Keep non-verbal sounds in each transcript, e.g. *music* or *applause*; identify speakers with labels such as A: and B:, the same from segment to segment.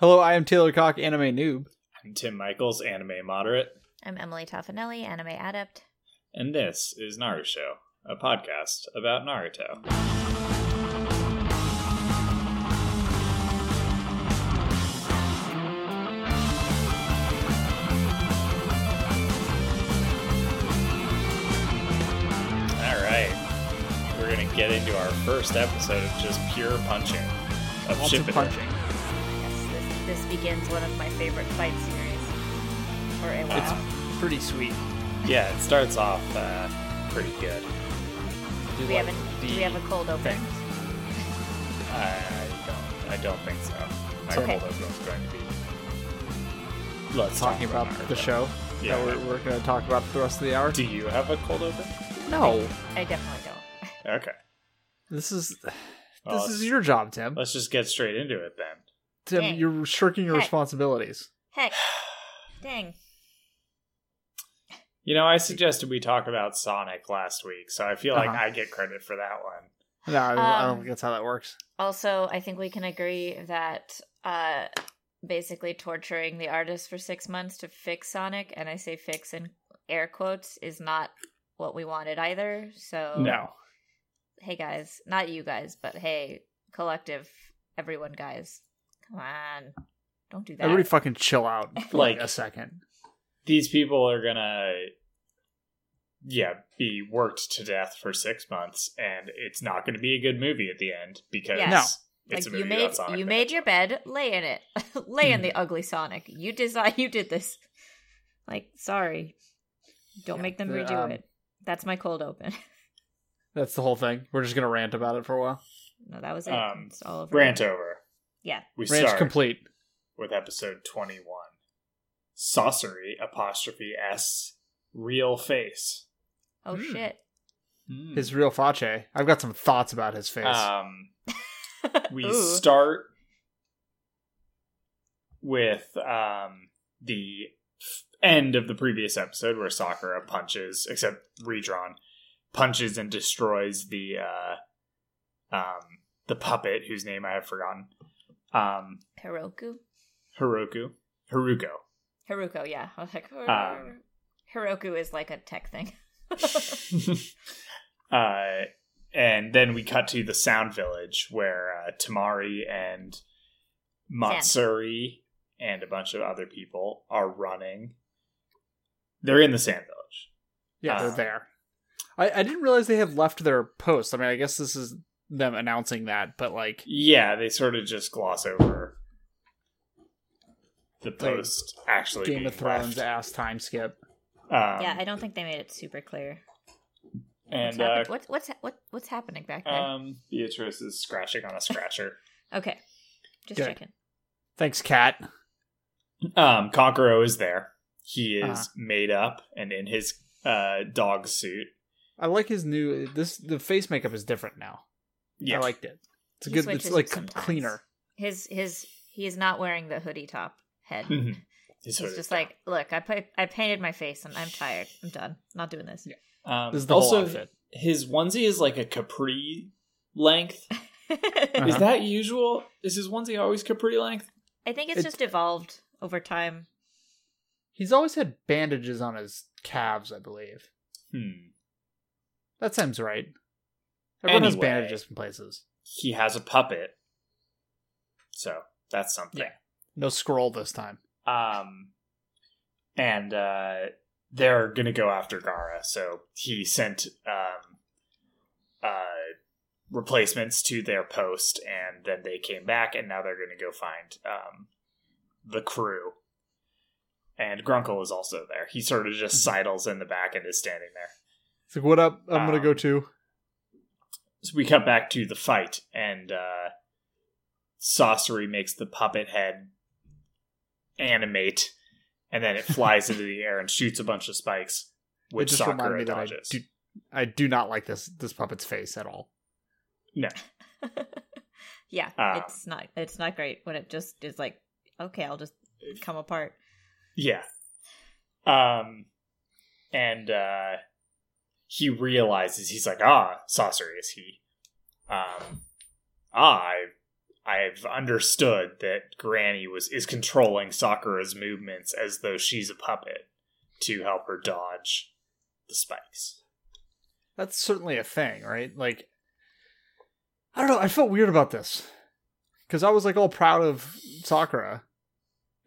A: Hello, I am Taylor Cock, anime noob.
B: I'm Tim Michaels, anime moderate,
C: I'm Emily Toffanelli, anime adept.
B: and this is Naruto, a podcast about Naruto. All right, we're gonna get into our first episode of just pure punching of
A: Lots of punching.
C: Yes, this, this begins one of my favorite fight series. For a while.
A: It's pretty sweet.
B: Yeah, it starts off uh, pretty good.
C: do we have a do we have a cold open?
B: I don't. I don't think so. My
C: Okay.
B: cold open is going to be. Let's
A: Talking
B: talk
A: about
B: Naruto.
A: the show
B: Yeah.
A: that we're, we're going to talk about the rest of the hour.
B: Do you have a cold open?
A: No,
C: I definitely don't.
B: Okay.
A: this is this
B: let's,
A: is your job, Tim.
B: let's just get straight into it then.
A: Tim,
C: Dang.
A: you're shirking your
C: Heck.
A: responsibilities.
C: Heck. *sighs* Dang.
B: You know, I suggested we talk about Sonic last week, so I feel like
A: Uh-huh.
B: I get credit for that one.
A: No, I, I don't
C: Um,
A: think that's how that works.
C: Also, I think we can agree that uh basically torturing the artist for six months to fix Sonic, and I say fix in air quotes, is not what we wanted either. So
B: No.
C: hey guys, not you guys, but hey, collective, everyone guys. Come on. Don't do that.
A: Everybody fucking chill out *laughs* for like,
B: Like-
A: a second.
B: These people are gonna, yeah, be worked to death for six months, and it's not going to be a good movie at the end because
C: Yeah.
A: No.
B: it's
C: like
B: a
C: you
B: movie
C: made
B: about Sonic.
C: you
B: the
C: made your bed, lay in it. *laughs* lay in the ugly Sonic. You design you did this. Like, sorry. Don't
A: Yeah,
C: make them
A: the,
C: redo
A: um,
C: it. That's my cold open. *laughs*
A: That's the whole thing. We're just going to rant about it for a while.
C: no, that was it.
B: Um,
C: it's all over.
B: Rant over.
C: Yeah.
B: We
A: Rant's
B: start
A: complete.
B: with episode 21. Sasori apostrophe S real face.
C: Oh
A: Hmm.
C: shit.
A: His real face. I've got some thoughts about his face.
B: Um *laughs* we start with um the end of the previous episode where Sakura punches except redrawn punches and destroys the uh um the puppet whose name I have forgotten. Um
C: Heroku.
B: Hiroku. Haruko.
C: Haruko, yeah. I was like,
B: Um,
C: Hiroku is like a tech thing. *laughs* *laughs*
B: uh, and then we cut to the Sound Village where uh, Temari and Matsuri and a bunch of other people are running. They're in the Sand Village.
A: yeah,
B: uh,
A: they're there. I, I didn't realize they had left their post. I mean, I guess this is them announcing that, but like,
B: Yeah, they sort of just gloss over the post actually
A: Game
B: being
A: of Thrones
B: left.
A: ass time skip.
B: Um,
C: yeah, I don't think they made it super clear. What's,
B: and uh,
C: what's what's ha- what, what's happening back there?
B: um, Beatrice is scratching on a scratcher. *laughs*
C: okay. Just
A: Good.
C: checking.
A: Thanks, Cat.
B: Um, Kankuro is there. He is
A: Uh-huh.
B: made up and in his uh, dog suit.
A: I like his new this. The face makeup is different now.
B: Yeah,
A: I liked it. It's a
C: He
A: good.
C: switches
A: It's like
C: sometimes.
A: cleaner.
C: His his he is not wearing the hoodie top head.
B: Mhm. His
C: He's
B: hood
C: just
B: down.
C: like, look, I pa- I painted my face and I'm tired. I'm done. Not doing this.
B: Um,
A: This is the
B: also,
A: whole outfit.
B: his onesie is like a capri length. *laughs* Is
A: Uh-huh.
B: that usual? Is his onesie always capri length?
C: I think it's
A: It-
C: just evolved over time.
A: He's always had bandages on his calves, I believe.
B: Hmm.
A: That seems right. Everyone has bandages in places.
B: He has a puppet, so that's something.
A: Yeah. No scroll this time.
B: Um, and uh, they're gonna go after Gaara. So he sent um, uh, replacements to their post, and then they came back, and now they're gonna go find um, the crew. And Grunkle is also there. He sort of just sidles in the back and is standing there.
A: It's like, what up? I'm gonna
B: Um,
A: go too.
B: So we cut back to the fight, and uh, Sasori makes the puppet head animate, and then it flies into the air and shoots a bunch of spikes, which
A: just reminded
B: Sakura
A: me that I
B: dodges.
A: do, I do not like this this puppet's face at all. No. *laughs*
C: yeah,
B: Um,
C: it's not it's not great when it just is like, okay, I'll just come apart.
B: Yeah. Um, and uh, he realizes he's like, ah, Sasori is he. Um, ah, I I've understood that Granny was is controlling Sakura's movements as though she's a puppet to help her dodge the spikes.
A: That's certainly a thing, right? Like, I don't know. I felt weird about this because I was like all proud of Sakura,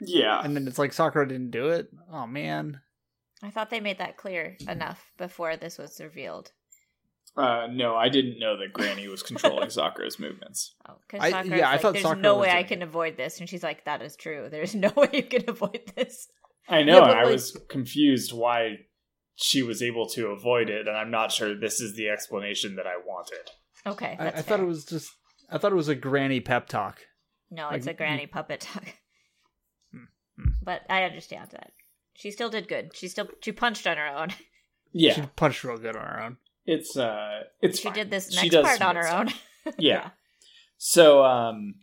B: Yeah.
A: and then it's like Sakura didn't do it. Oh man.
C: I thought they made that clear enough before this was revealed.
B: Uh, no, I didn't know that Granny was controlling *laughs* Sakura's movements.
C: Oh, because
A: I-
C: Sakura's
A: yeah, I
C: like,
A: thought
C: there's
A: Sakura
C: no
A: was
C: way I can
A: it."
C: avoid this, and she's like, that is true. There's *laughs* no way you can avoid this.
B: I know,
C: Yeah, but,
B: and I
C: like-
B: was confused why she was able to avoid it, and I'm not sure this is the explanation that I wanted.
C: Okay,
A: I, I thought it was just. I thought it was a granny pep talk.
C: No,
A: like,
C: it's a
A: you-
C: granny puppet talk.
A: Hmm, hmm.
C: But I understand that. She still did good. She still she punched on her own. *laughs*
B: Yeah,
A: She punched real good on her own.
B: it's uh, it's
C: she
B: fine.
C: did this
B: She
C: next
B: does
C: part on her
B: stuff.
C: own. *laughs*
B: Yeah. So um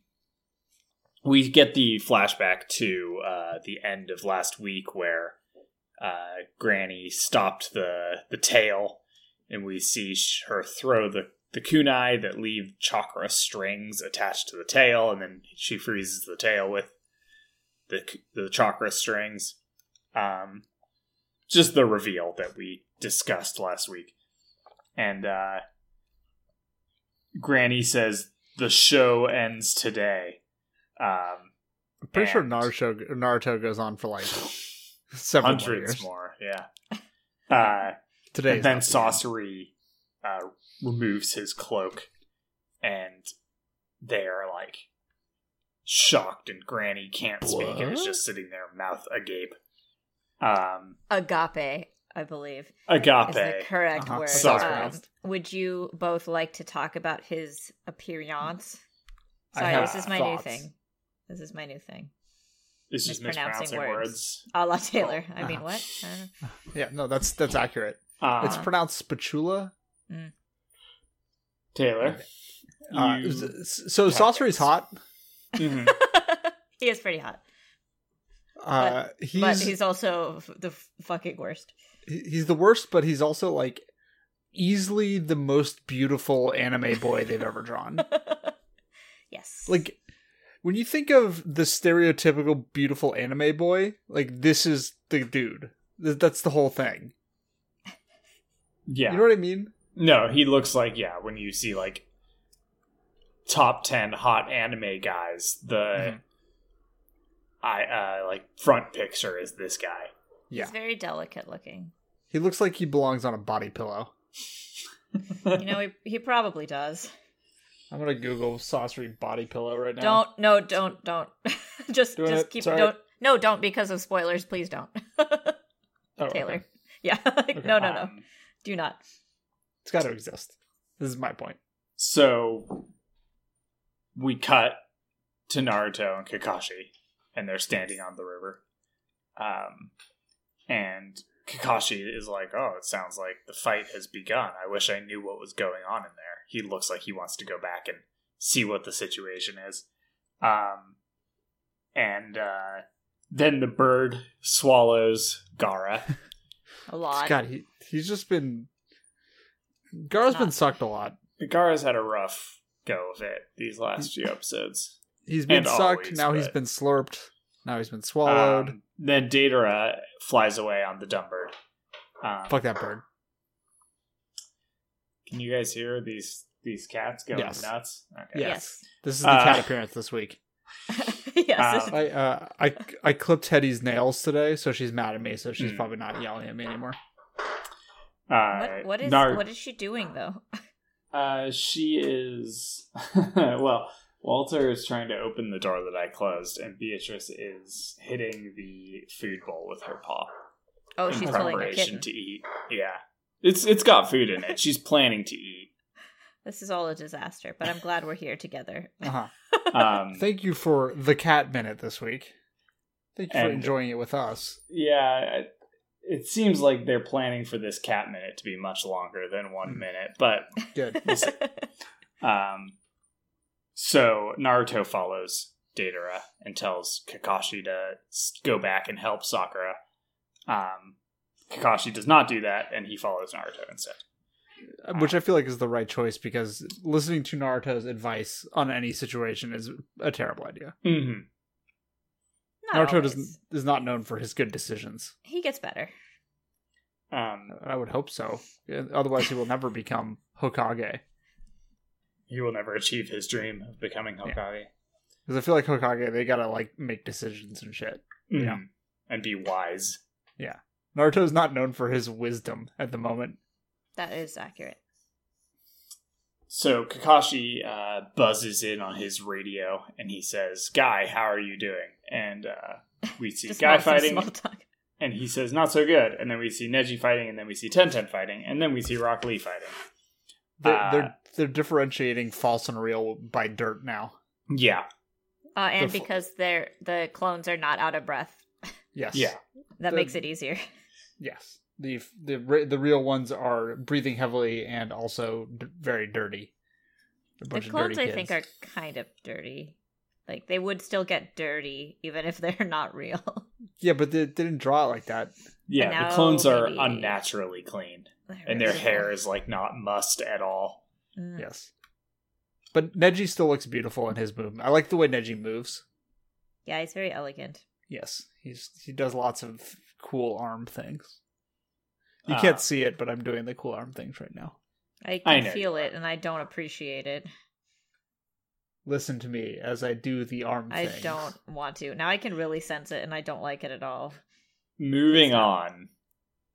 B: we get the flashback to uh the end of last week where uh Granny stopped the the tail and we see sh- her throw the the kunai that leave chakra strings attached to the tail and then she freezes the tail with the the chakra strings um just the reveal that we discussed last week and uh Granny says the show ends today. Um,
A: I'm pretty sure Naruto Naruto goes on for like *laughs* several more
B: hundreds
A: years.
B: more, yeah. *laughs* Uh,
A: Today,
B: and then Sasori uh, removes his cloak, and they're like shocked, and Granny can't speak, and is just sitting there, mouth agape. Um,
C: Agape, I believe, is
B: agape.
C: the correct
A: Uh-huh.
C: word.
B: Sorry.
C: Um, would you both like to talk about his appearance? Sorry, this is my
A: thoughts.
C: new thing. This is my new thing.
B: It's just
C: mispronouncing
B: mispronouncing
C: words.
B: words.
C: A la Taylor. I mean,
A: Uh-huh.
C: what? I *laughs* don't.
A: Yeah, no, that's that's accurate.
B: Uh,
A: It's pronounced spatula.
B: Taylor.
A: Uh,
B: you-
A: s- so Sasori's hot.
B: Mhm. *laughs*
C: he is pretty hot,
A: Uh, he's
C: but he's also the f- fucking worst.
A: he's the worst, but he's also like easily the most beautiful anime boy they've ever drawn. *laughs*
C: yes.
A: Like when you think of the stereotypical beautiful anime boy, like this is the dude. Th- That's the whole thing.
B: Yeah.
A: You know what I mean?
B: No, he looks like yeah. When you see like top ten hot anime guys, the
A: Mhm.
B: I uh like front picture is this guy.
A: Yeah.
C: He's very delicate looking.
A: He looks like he belongs on a body pillow. *laughs*
C: You know, he, he probably does.
A: I'm gonna Google Sasori body pillow right now.
C: Don't no, don't don't. *laughs* just
A: Doing
C: just
A: it.
C: keep
A: Sorry.
C: don't no don't because of spoilers. Please don't, *laughs*
A: Oh, okay.
C: Taylor. Yeah, like, no no no,
B: Um,
C: do not.
A: It's got to exist. This is my point.
B: so we cut to Naruto and Kakashi, and they're standing on the river. Um, and Kakashi is like, "Oh, it sounds like the fight has begun. I wish I knew what was going on in there." He looks like he wants to go back and see what the situation is. Um, and uh, then the bird swallows Gaara. *laughs*
C: A lot.
A: God, he he's just been. Gar's been sucked a lot.
B: Gaara's had a rough go of it these last few episodes.
A: He's been
B: And
A: sucked.
B: always,
A: now he's been slurped. Now he's been swallowed.
B: Um, then Deidara flies away on the dumb bird. Um,
A: Fuck that bird.
B: Can you guys hear these these cats going
A: Yes.
B: nuts? Okay.
A: Yes.
C: Yes.
A: This is the
B: Uh,
A: cat appearance this week. *laughs*
C: yes.
B: Um,
A: I uh I I clipped Teddy's nails today, so she's mad at me. So she's
B: Hmm.
A: probably not yelling at me anymore.
B: Uh,
C: what, what is
B: Nar-
C: what is she doing though?
B: Uh, she is. *laughs* well, Walter is trying to open the door that I closed, and Beatrice is hitting the food bowl with her paw
C: Oh,
B: in
C: she's pulling a
B: preparation to eat. Yeah, it's it's got food in it. She's planning to eat. *laughs*
C: This is all a disaster, but I'm glad we're here together.
A: Uh-huh. *laughs*
B: Um,
A: Thank you for the cat minute this week. Thank you for enjoying it with us.
B: yeah, it seems like they're planning for this cat minute to be much longer than one
A: Hmm.
B: minute, but
A: Good. *laughs*
B: Um, so Naruto follows Deidara and tells Kakashi to go back and help Sakura. Um, Kakashi does not do that, and he follows Naruto instead.
A: which I feel like is the right choice because listening to Naruto's advice on any situation is a terrible idea.
B: hmm
C: Not
A: Naruto
C: always.
A: does, is not known for his good decisions.
C: He gets better.
B: Um,
A: I would hope so. Otherwise, he will never become Hokage.
B: He will never achieve his dream of becoming Hokage.
A: Because I feel like Hokage, they gotta like make decisions and shit. Yeah.
B: Mhm. And be wise.
A: Yeah, is not known for his wisdom at the moment.
C: That is accurate.
B: So Kakashi uh, buzzes in on his radio and he says, "Guy, how are you doing?" And uh, we *laughs* see Guy fighting,
C: small talk.
B: and he says, "Not so good." And then we see Neji fighting, and then we see Tenten fighting, and then we see Rock Lee fighting.
A: They're,
B: Uh,
A: they're they're differentiating false and real by dirt now.
B: Yeah,
C: Uh, and
A: The fu-
C: because they're the clones are not out of breath,
A: Yes.
B: yeah.
C: that
A: The-
C: makes it easier.
A: Yes. The the the real ones are breathing heavily and also d- very dirty. A
C: The
A: bunch of
C: clones, I think, are kind of dirty. Like they would still get dirty even if they're *laughs* not real.
A: Yeah, but they didn't draw it like that.
B: Yeah,
C: now
B: the clones are
C: maybe-
B: unnaturally clean, and their hair is like not mussed at all.
C: Mm.
A: Yes. But Neji still looks beautiful in his movement. I like the way Neji moves.
C: Yeah, he's very elegant.
A: Yes, he's he does lots of cool arm things. You
B: Uh,
A: can't see it, but I'm doing the cool arm things right now.
C: I
B: I
C: can
B: know
C: feel it, and I don't appreciate it.
A: Listen to me as I do the arm
C: I
A: things.
C: don't want to. Now I can really sense it, and I don't like it at all.
B: Moving on,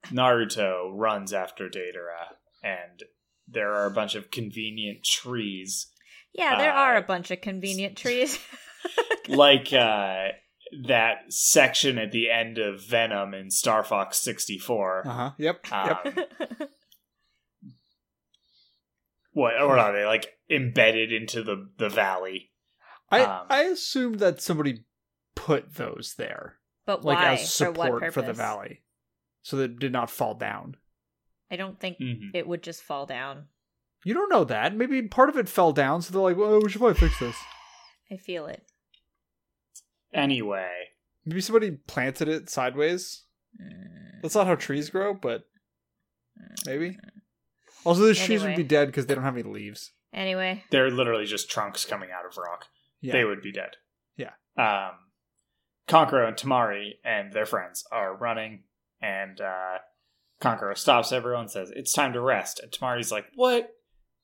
B: Naruto runs after Deidara, and there are a bunch of convenient trees,
C: Yeah, there
B: Uh,
C: are a bunch of convenient trees. *laughs*
B: like uh, that section at the end of Venom in Star Fox 64.
A: Uh huh. Yep.
B: Um,
A: yep. *laughs*
B: what, what are they, like embedded into the, the valley?
A: I
B: um,
A: I assumed that somebody put those there,
C: but
A: like
C: why?
A: as
C: for what
A: support
C: purpose?
A: for, the valley, so that it did not fall down.
C: I don't think
B: Mhm.
C: it would just fall down.
A: You don't know that. Maybe part of it fell down, so they're like, "Well, we should probably fix this." *laughs*
C: I feel it.
B: Anyway,
A: Maybe somebody planted it sideways.
C: Mm.
A: That's not how trees grow, but maybe. Also, the trees would be dead because they don't have any leaves.
C: Anyway,
B: they're literally just trunks coming out of rock.
A: Yeah.
B: They would be dead.
A: Yeah.
B: Um, Kankuro and Temari and their friends are running, and uh, Kankuro stops everyone says, It's time to rest. And Temari's like, What?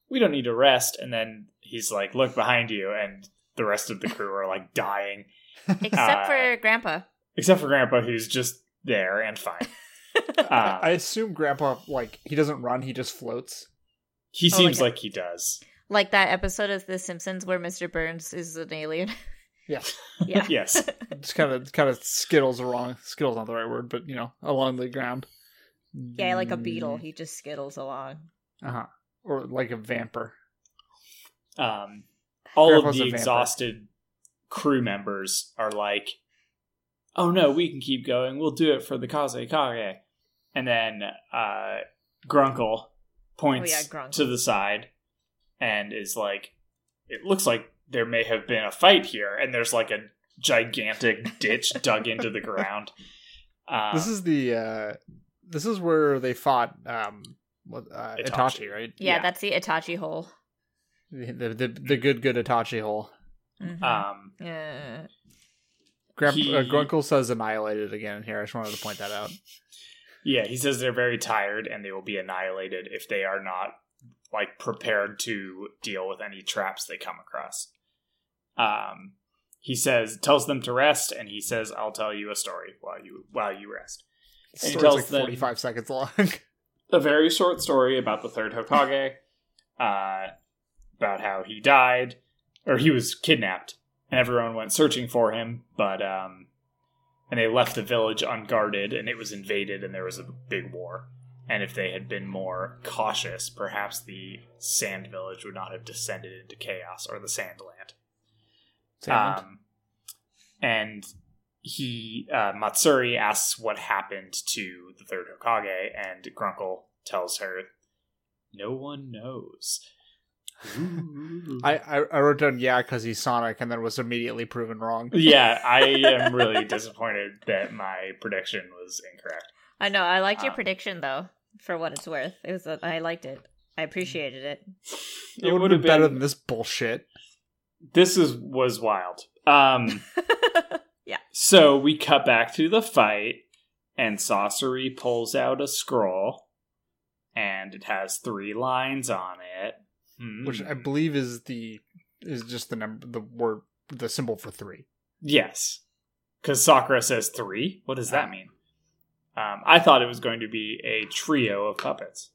B: We don't need to rest. And then he's like, Look behind you. And the rest of the crew are like dying, *laughs*
C: except
B: Uh,
C: for Grandpa.
B: except for Grandpa, who's just there and fine. *laughs* Uh,
A: I assume Grandpa like he doesn't run; he just floats.
B: he
C: Oh,
B: seems
C: like-
B: like he does.
C: like that episode of The Simpsons where Mr. Burns is an alien. *laughs*
A: Yeah,
C: yeah. *laughs*
B: Yes.
A: just kind of kind of skittles along. Skittles not the right word, but you know, along the ground.
C: Yeah, like a beetle. He just skittles along.
A: Uh huh. Or like a vamper.
B: Um, all
A: Grandpa's
B: of the exhausted crew members are like, "Oh no, we can keep going. We'll do it for the Kaze Kage." And then uh, Grunkle points
C: Oh, yeah, Grunkle.
B: to the side and is like, "It looks like there may have been a fight here." And there's like a gigantic ditch dug into the ground. Um, *laughs*
A: this is the. uh This is where they fought. um what, uh,
B: Itachi.
A: Itachi. right?
C: Yeah,
B: Yeah.
C: that's the Itachi hole.
A: The, the the the good good Itachi hole.
C: Mhm.
B: um,
C: Yeah.
A: Grandpa
B: He-
A: uh, Grunkle says annihilated again here. I just wanted to point that out.
B: Yeah, he says they're very tired and they will be annihilated if they are not like prepared to deal with any traps they come across. Um he says tells them to rest and he says I'll tell you a story while you while you rest.
A: The
B: And he tells
A: like forty five seconds long. *laughs*
B: A very short story about the third Hokage, uh about how he died or he was kidnapped and everyone went searching for him, but um and they left the village unguarded and it was invaded and there was a big war. And if they had been more cautious, perhaps the sand village would not have descended into chaos or the sandland.
A: Sand.
B: Um, and he uh, Matsuri asks what happened to the third Hokage, and Grunkle tells her, "No one knows."
A: I, I I wrote down yeah because he's Sonic and then was immediately proven wrong. *laughs*
B: yeah, I *laughs* am really disappointed that my prediction was incorrect.
C: I know. I liked your
B: Uh,
C: prediction though, for what it's worth. It was. A, I liked it. I appreciated it. *laughs*
A: It,
B: It
A: would
B: would
A: have
B: have
A: been better than this bullshit.
B: This is was wild. Um. *laughs*
C: Yeah.
B: So we cut back to the fight, and Sasori pulls out a scroll, and it has three lines on it.
A: which I believe is the is just the number the word the symbol for three.
B: Yes, because Sakura says three. What does that
A: Ah.
B: mean? Um, I thought it was going to be a trio of puppets,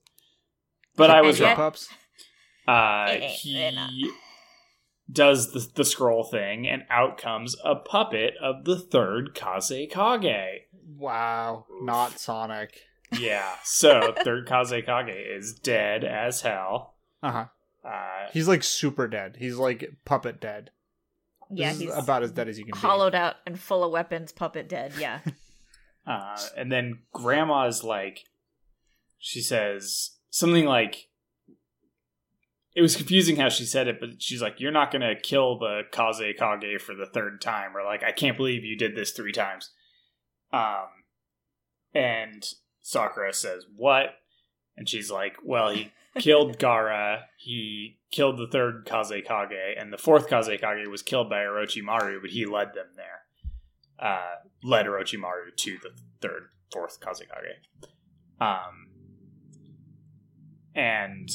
B: but I was wrong.
A: pups.
B: Uh,
C: It ain't-
B: he does the, the scroll thing, and out comes a puppet of the third Kaze Kage.
A: Wow, not Sonic.
B: Yeah, so third Kaze Kage is dead as hell.
A: Uh huh.
B: Uh,
A: He's like super dead. He's like puppet dead.
C: yeah,
A: This is
C: he's
A: about as dead as you can be.
C: hollowed out and full of weapons, puppet dead. Yeah. *laughs*
B: uh, and then Grandma's like, she says something like, it was confusing how she said it, but she's like, "You're not gonna kill the Kaze Kage for the third time," or like, "I can't believe you did this three times." Um, and Sakura says, "What?" And she's like, "Well, he *laughs* killed Gaara. He killed the third Kaze Kage, and the fourth Kaze Kage was killed by Orochimaru, but he led them there. Uh, led Orochimaru to the third, fourth Kazekage. Um, and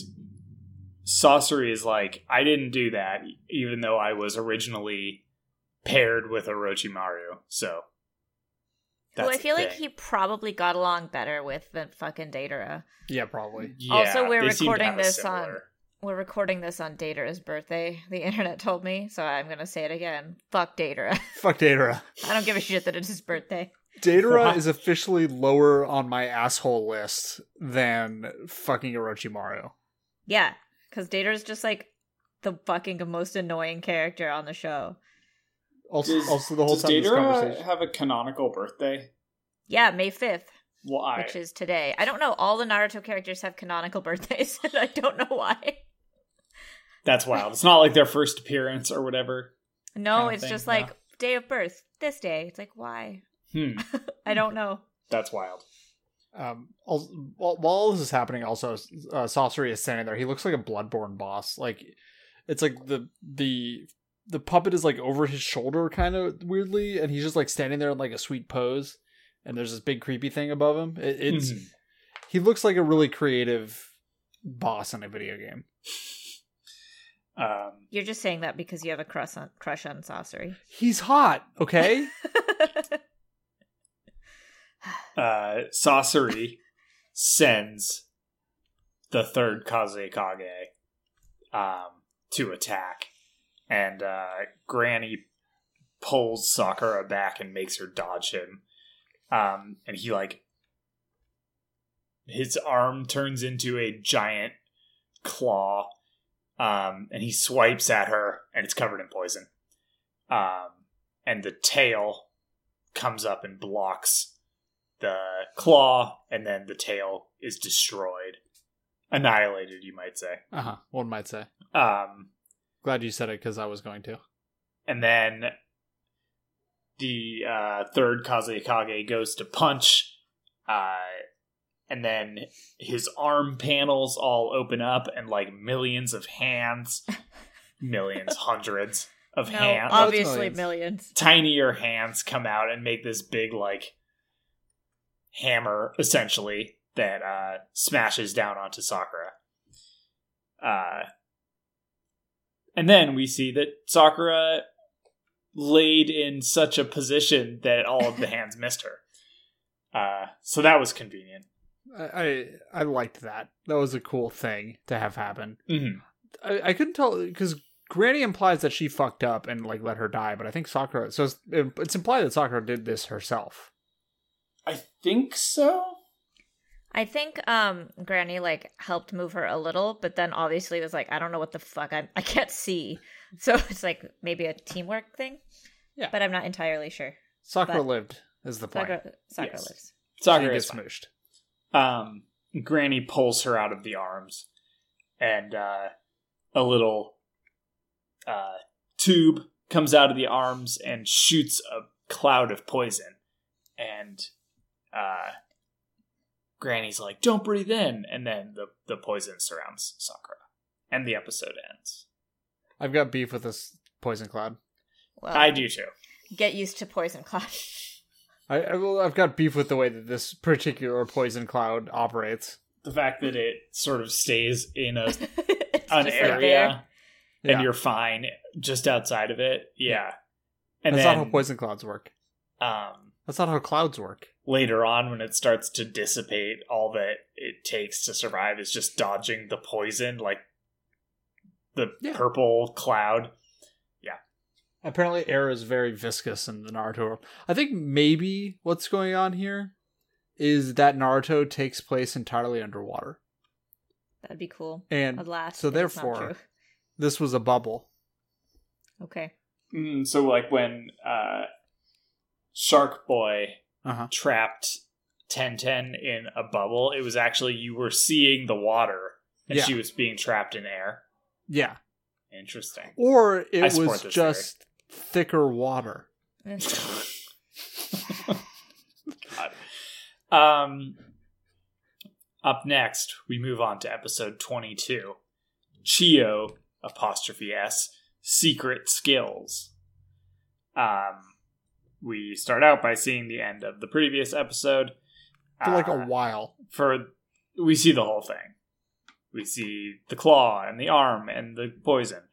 B: Sasori is like, I didn't do that, even though I was originally paired with Orochimaru. So,
C: well, I feel like he probably got along better with the fucking Deidara.
A: Yeah, probably.
B: Yeah,
C: Also, we're
B: they seem to
C: recording
B: have a
C: this on- We're recording this on Deidara's birthday. The internet told me, so I'm gonna say it again. Fuck Deidara. *laughs*
A: Fuck Deidara.
C: I don't give a shit that it's his birthday.
A: Deidara is officially lower on my asshole list than fucking Orochimaru.
C: Yeah, because Deidara's just like the fucking most annoying character on the show.
A: Also,
B: Does-
A: also the whole
B: does
A: time this conversation.
B: have a canonical birthday?
C: Yeah, May 5th,
B: Why?
C: which is today. I don't know. All the Naruto characters have canonical *laughs* birthdays, and I don't know why.
B: That's wild. It's not like their first appearance or whatever.
C: No,
B: Kind of
C: it's
B: thing,
C: just
B: no.
C: like day of birth, this day. It's like, why?
B: Hmm. *laughs*
C: I don't know.
B: That's wild.
A: Um, also, while, while all this is happening, also, uh, Sasori is standing there. He looks like a bloodborne boss. Like, it's like the the the puppet is like over his shoulder, kind of weirdly, and he's just like standing there in like a sweet pose. And there's this big creepy thing above him. It, it's
B: Mhm.
A: he looks like a really creative boss in a video game.
B: Um,
C: You're just saying that because you have a crush on crush on Sasori.
A: He's hot, okay? *laughs*
B: uh, sends the third Kazekage um, to attack, and uh, Granny pulls Sakura back and makes her dodge him. Um, and he like his arm turns into a giant claw, um, and he swipes at her, and it's covered in poison. Um, and the tail comes up and blocks the claw, and then the tail is destroyed, annihilated, you might say.
A: Uh huh. One might say.
B: Um,
A: Glad you said it because I was going to.
B: and then the uh, third Kazekage goes to punch, uh, and then his arm panels all open up, and like millions of hands, *laughs* millions, hundreds of
C: no,
B: hands,
C: obviously
A: millions.
C: millions.
B: tinier hands come out and make this big like hammer essentially that uh smashes down onto Sakura. Uh and then we see that Sakura laid in such a position that all of the *laughs* hands missed her. Uh so that was convenient.
A: I, I I liked that. That was a cool thing to have happen.
B: Mm-hmm.
A: I, I couldn't tell because Granny implies that she fucked up and like let her die, but I think Sakura. So it's, it's implied that Sakura did this herself.
B: I think so.
C: I think um Granny like helped move her a little, but then obviously was like, I don't know what the fuck I I can't see. *laughs* So it's like maybe a teamwork thing.
A: Yeah.
C: But I'm not entirely sure.
A: Sakura
C: But-
A: lived is the point.
C: Sakura, Sakura
B: Yes.
C: lives.
A: She
B: Sakura
A: gets
B: is
A: smooshed.
B: um, Granny pulls her out of the arms, and uh, a little uh, tube comes out of the arms and shoots a cloud of poison. And uh, Granny's like, "Don't breathe in," and then the the poison surrounds Sakura, and the episode ends.
A: I've got beef with this poison cloud.
C: Well,
B: I do too.
C: get used to poison cloud.
A: I, I well, I've got beef with the way that this particular poison cloud operates.
B: The fact that it sort of stays in a *laughs* an
C: just like
B: area
C: there.
B: and
A: Yeah.
B: you're fine just outside of it. Yeah. And
A: That's
B: then
A: not how poison clouds work.
B: um,
A: That's not how clouds work.
B: Later on, when it starts to dissipate, all that it takes to survive is just dodging the poison, like the
A: Yeah.
B: purple cloud.
A: Yeah apparently, air is very viscous in the Naruto world. I think maybe what's going on here is that Naruto takes place entirely underwater,
C: That'd be cool.
A: and
C: Alas,
A: so
C: but it's not
A: therefore- this was a bubble.
C: Okay.
B: Mm, so, like when uh, Shark Boy
A: Uh huh.
B: trapped Ten Ten in a bubble, it was actually you were seeing the water, and
A: Yeah.
B: she was being trapped in air.
A: Yeah,
B: Interesting.
A: or it was just thicker water. *laughs*
B: God. Um, up next, we move on to episode 22 Chiyo apostrophe S Secret Skills. Um, we start out by seeing the end of the previous episode.
A: For like a
B: Uh,
A: while.
B: for we see the whole thing. We see the claw and the arm and the poison.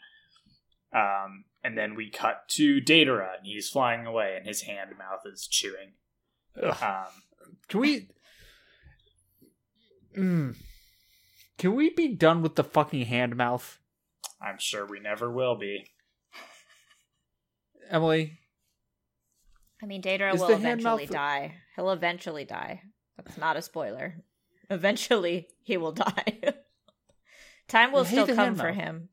B: Um, and then we cut to Deidara, and he's flying away, and his hand mouth is chewing. Um,
A: Can we? Mm. Can we be done with the fucking hand mouth,
B: I'm sure we never will be.
A: Emily?
C: I mean, Deidara
A: Is
C: will eventually
A: mouth-
C: die. He'll eventually die. That's not a spoiler. *laughs* Eventually, he will die. *laughs* Time will still come for
A: mouth.
C: him.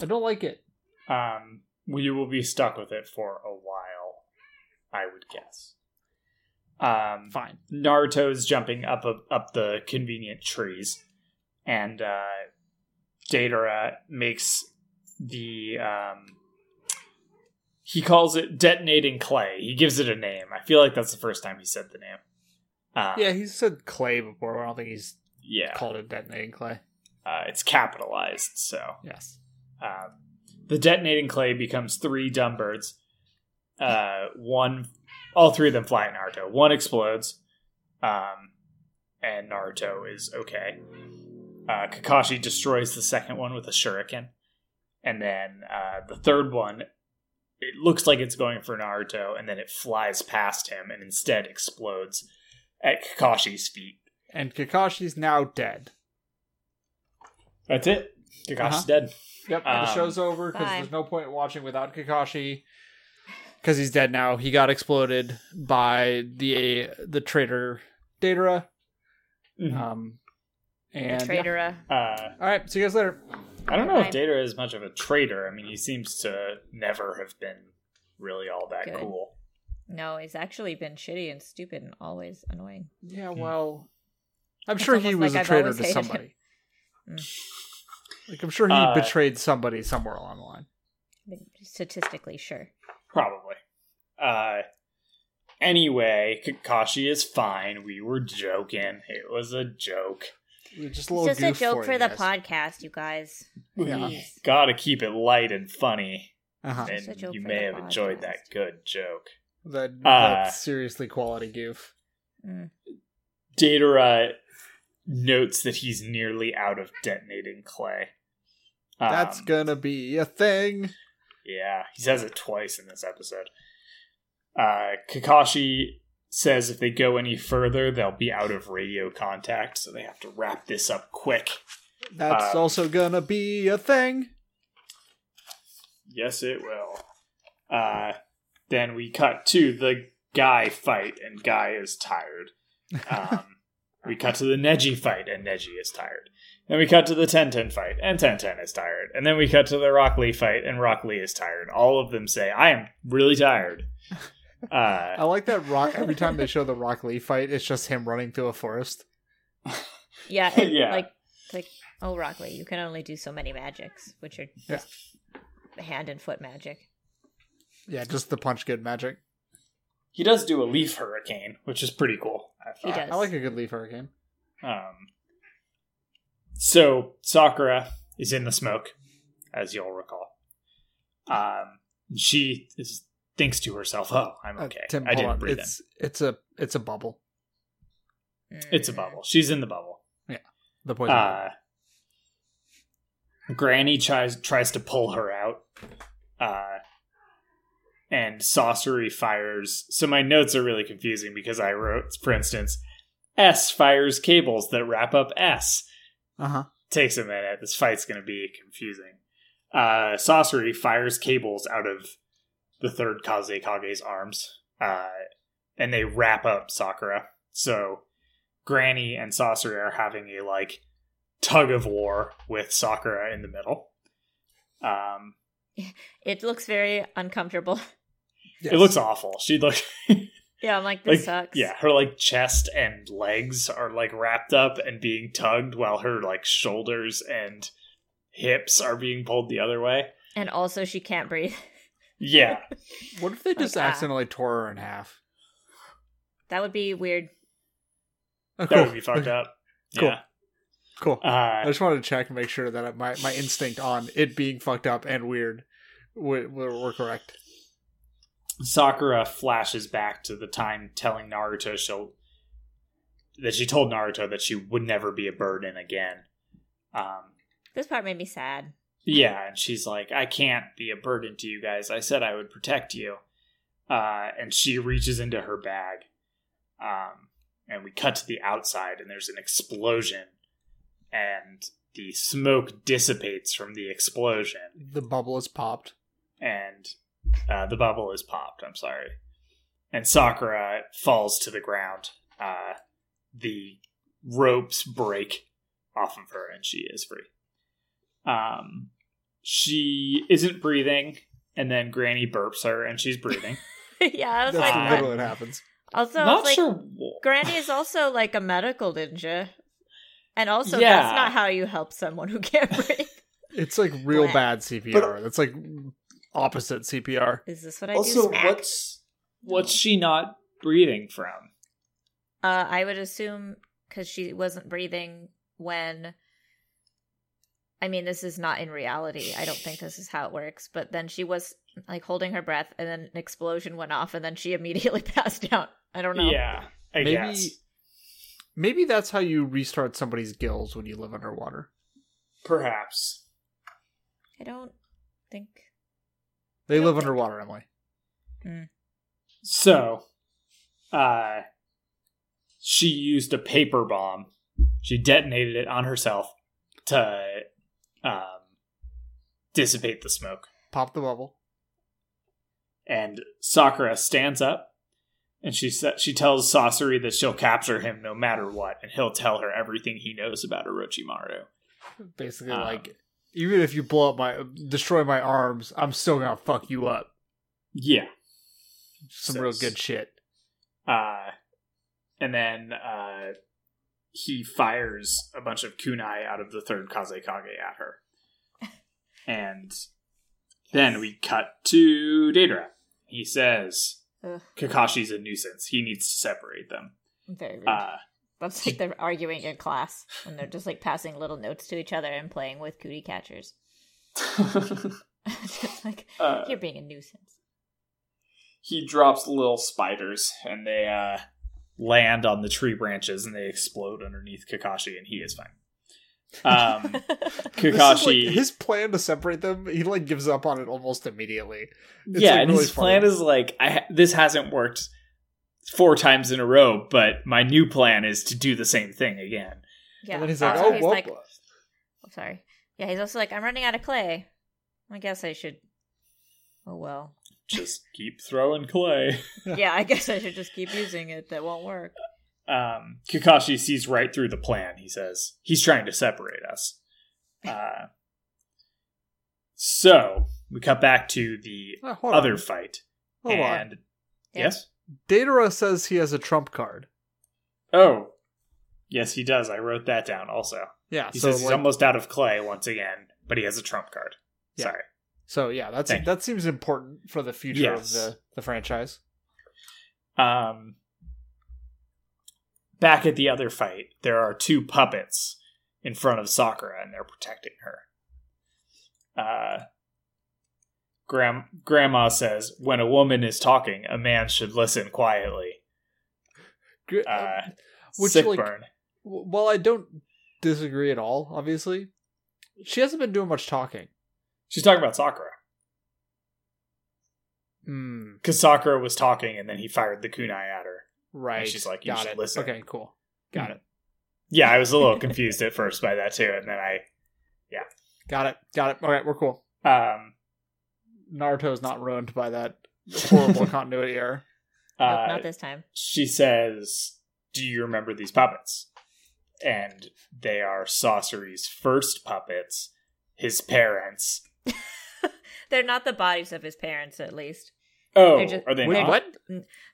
A: I don't like it.
B: Um, we will be stuck with it for a while, I would guess. Um,
A: Fine.
B: Naruto's jumping up up the convenient trees, and uh, Deidara makes the um, he calls it detonating clay. He gives it a name. I feel like that's the first time he said the name. Uh,
A: Yeah, he said clay before. but I don't think he's
B: yeah.
A: called it detonating clay.
B: Uh, it's capitalized, so
A: Yes.
B: Um, the detonating clay becomes three dumb birds. Uh, one, all three of them fly at Naruto. One explodes, um, and Naruto is okay. Uh, Kakashi destroys the second one with a shuriken, and then uh, the third one, it looks like it's going for Naruto, and then it flies past him and instead explodes at Kakashi's feet.
A: And Kakashi's now dead.
B: That's it. Kakashi's
A: Uh-huh.
B: dead.
A: Yep. the
B: Um,
A: show's over because there's no point watching without Kakashi. Because he's dead now. He got exploded by the the traitor Deidara.
B: Mhm.
A: Um, and
C: The
A: yeah.
B: Uh,
A: all right, see you guys later.
B: I don't know if
C: Bye.
B: Data is much of a traitor. I mean, he seems to never have been really all that
C: Good.
B: cool.
C: No, he's actually been shitty and stupid and always annoying.
A: Yeah,
B: Hmm.
A: well, I'm
C: It's
A: sure he
C: almost
A: was
C: like
A: a
C: I've
A: traitor
C: always
A: to
C: hated him.
A: somebody. *laughs*
C: Mm.
A: Like I'm sure he
B: Uh,
A: betrayed somebody somewhere along the line.
C: Statistically, sure.
B: Probably. Uh, anyway, Kakashi is fine. We were joking. It was a joke.
A: Just a
C: It's just a joke for
A: you
C: the
A: guys.
C: podcast, you guys.
A: Yeah.
B: Gotta keep it light and funny.
A: Uh-huh.
B: And you may
C: the
B: have enjoyed that good joke.
A: That,
B: Uh,
A: seriously quality goof.
C: Mm.
B: Deidara notes that he's nearly out of detonating clay.
A: That's
B: Um,
A: gonna be a thing.
B: Yeah, he says it twice in this episode. Uh, Kakashi says if they go any further, they'll be out of radio contact, so they have to wrap this up quick.
A: That's
B: um,
A: also gonna be a thing.
B: Yes, it will. Uh, then we cut to the Guy fight, and Guy is tired. Um, *laughs* we cut to the Neji fight, and Neji is tired. Then we cut to the Tenten fight, and Tenten is tired. And then we cut to the Rock Lee fight, and Rock Lee is tired. All of them say, I am really tired. Uh,
A: I like that rock. Every time they show the Rock Lee fight, it's just him running through a forest. *laughs*
C: Yeah, *laughs* and,
B: Yeah.
C: like, like, oh, Rockley, you can only do so many magics, which are
A: Yeah.
C: just hand and foot magic.
A: Yeah, just the punch good magic.
B: he does do a leaf hurricane, which is pretty cool. I
C: He does.
A: I like a good leaf hurricane.
B: Um, so Sakura is in the smoke, as you'll recall. Um, she is, thinks to herself, "Oh, I'm
A: Uh,
B: okay.
A: Tim,
B: I didn't
A: on.
B: breathe
A: It's it's a it's a bubble.
B: It's a bubble. She's in the bubble."
A: Yeah, the poison.
B: Uh, Granny tries tries to pull her out, uh, and Sasori fires. So my notes are really confusing because I wrote, for instance, S fires cables that wrap up S.
A: uh huh.
B: Takes a minute. This fight's going to be confusing. Uh, Sasori fires cables out of the third Kazekage's arms, uh, and they wrap up Sakura. So Granny and Sasori are having a like tug of war with Sakura in the middle. Um,
C: It looks very uncomfortable.
B: It looks awful. She look *laughs*
C: Yeah, I'm like, this
B: like
C: sucks.
B: yeah, her like chest and legs are like wrapped up and being tugged, while her like shoulders and hips are being pulled the other way.
C: And also, she can't breathe.
B: Yeah, *laughs*
A: What if they just
C: Like, ah.
A: accidentally tore her in half?
C: That would be weird.
A: Oh,
B: that would be fucked up.
A: Cool.
B: Yeah.
A: Cool. I
B: Uh,
A: just wanted to check and make sure that my my instinct on it being fucked up and weird were, were, were correct.
B: Sakura flashes back to the time telling Naruto she'll that she told Naruto that she would never be a burden again. Um,
C: This part made me sad.
B: Yeah, and she's like, "I can't be a burden to you guys. I said I would protect you." Uh, and she reaches into her bag, um, and we cut to the outside, and there's an explosion, and the smoke dissipates from the explosion,
A: The bubble is popped.
B: and uh, the bubble is popped. I'm sorry. And Sakura falls to the ground. Uh, the ropes break off of her, and she is free. Um, she isn't breathing, and then Granny burps her, and she's breathing. *laughs*
C: yeah, I was
A: That's
C: like,
B: uh,
C: what?
A: literally what happens.
C: Also,
B: Not
C: like,
B: sure.
C: Granny is also like a medical ninja. And also,
B: Yeah.
C: that's not how you help someone who can't *laughs* breathe.
A: It's like real
C: Blah.
A: bad CPR. That's like opposite CPR.
C: Is this what I
B: Also,
C: do? Smack.
B: what's what's she not breathing from?
C: Uh, I would assume because she wasn't breathing when. I mean, this is not in reality. I don't think this is how it works. But then she was like holding her breath, and then an explosion went off, and then she *laughs* immediately passed out. I don't know.
B: Yeah, I
A: Maybe
B: guess
A: maybe that's how you restart somebody's gills when you live underwater.
B: perhaps.
C: I don't think.
A: They
C: don't
A: live
C: think-
A: underwater, Emily.
B: So, uh, she used a paper bomb. She detonated it on herself to um, dissipate the smoke.
A: Pop the bubble.
B: And Sakura stands up, and she sa- she tells Sasori that she'll capture him no matter what, and he'll tell her everything he knows about Orochimaru.
A: Basically,
B: Um,
A: like even if you blow up my destroy my arms, I'm still gonna fuck you up.
B: Yeah.
A: Some real good shit.
B: Uh, and then uh, he fires a bunch of kunai out of the third Kazekage at her. *laughs* And then we cut to Deidara. He says
C: Ugh,
B: Kakashi's a nuisance. He needs to separate them.
C: very rude.
B: Uh,
C: That's like they're arguing in class, and they're just like passing little notes to each other and playing with cootie catchers. *laughs* *laughs* just like
B: uh,
C: you're being a nuisance.
B: he drops little spiders, and they uh, land on the tree branches, and they explode underneath Kakashi, and he is fine. Um, *laughs* *laughs* Kakashi.
A: like, his plan to separate them, he like gives up on it almost immediately. It's,
B: yeah,
A: like,
B: and
A: really
B: his plan is like, I this hasn't worked four times in a row, but my new plan is to do the same thing again.
C: Yeah.
A: And then he's like,
B: Uh,
A: "Oh,
C: he's
A: well,
C: like, oh, sorry. Yeah, he's also like, I'm running out of clay. I guess I should. Oh well.
B: Just keep throwing clay.
C: yeah, I guess I should just keep using it. That won't work.
B: Um, Kakashi sees right through the plan. He says he's trying to separate us. Uh, so we cut back to the
A: hold
B: other
A: on.
B: fight,
A: Hold
B: and
C: Yeah.
B: yes,
A: Deidara says he has a trump card.
B: oh, yes, he does. I wrote that down also.
A: Yeah,
B: He
A: so
B: says he's almost out of clay once again, but he has a trump card.
A: Yeah.
B: Sorry.
A: So yeah, that's
B: Thank
A: that seems important for the future
B: Yes.
A: of the the franchise.
B: Um, back at the other fight, there are two puppets in front of Sakura, and they're protecting her. Uh, Gram- Grandma says, "When a woman is talking, a man should listen quietly."
A: Gr-
B: Uh,
A: Which,
B: sick
A: like-
B: burn.
A: while I don't disagree at all, obviously, she hasn't been doing much talking.
B: She's talking about Sakura
A: Hmm.
B: because Sakura was talking, and then he fired the kunai at her.
A: Right.
B: she's like, you
A: got
B: should
A: it.
B: listen.
A: Okay, cool. Got
B: Hmm.
A: it.
B: Yeah, I was a little *laughs* confused at first by that too, and then I yeah.
A: Got it. Got it. All right, we're cool.
B: um
A: Naruto's not ruined by that horrible *laughs* continuity error.
C: Nope,
B: uh,
C: not this time.
B: she says, "Do you remember these puppets?" And they are Sasori's first puppets, his parents. *laughs*
C: They're not the bodies of his parents, at least.
B: Oh,
C: They're just-
B: are they
A: Wait,
B: not?
A: what?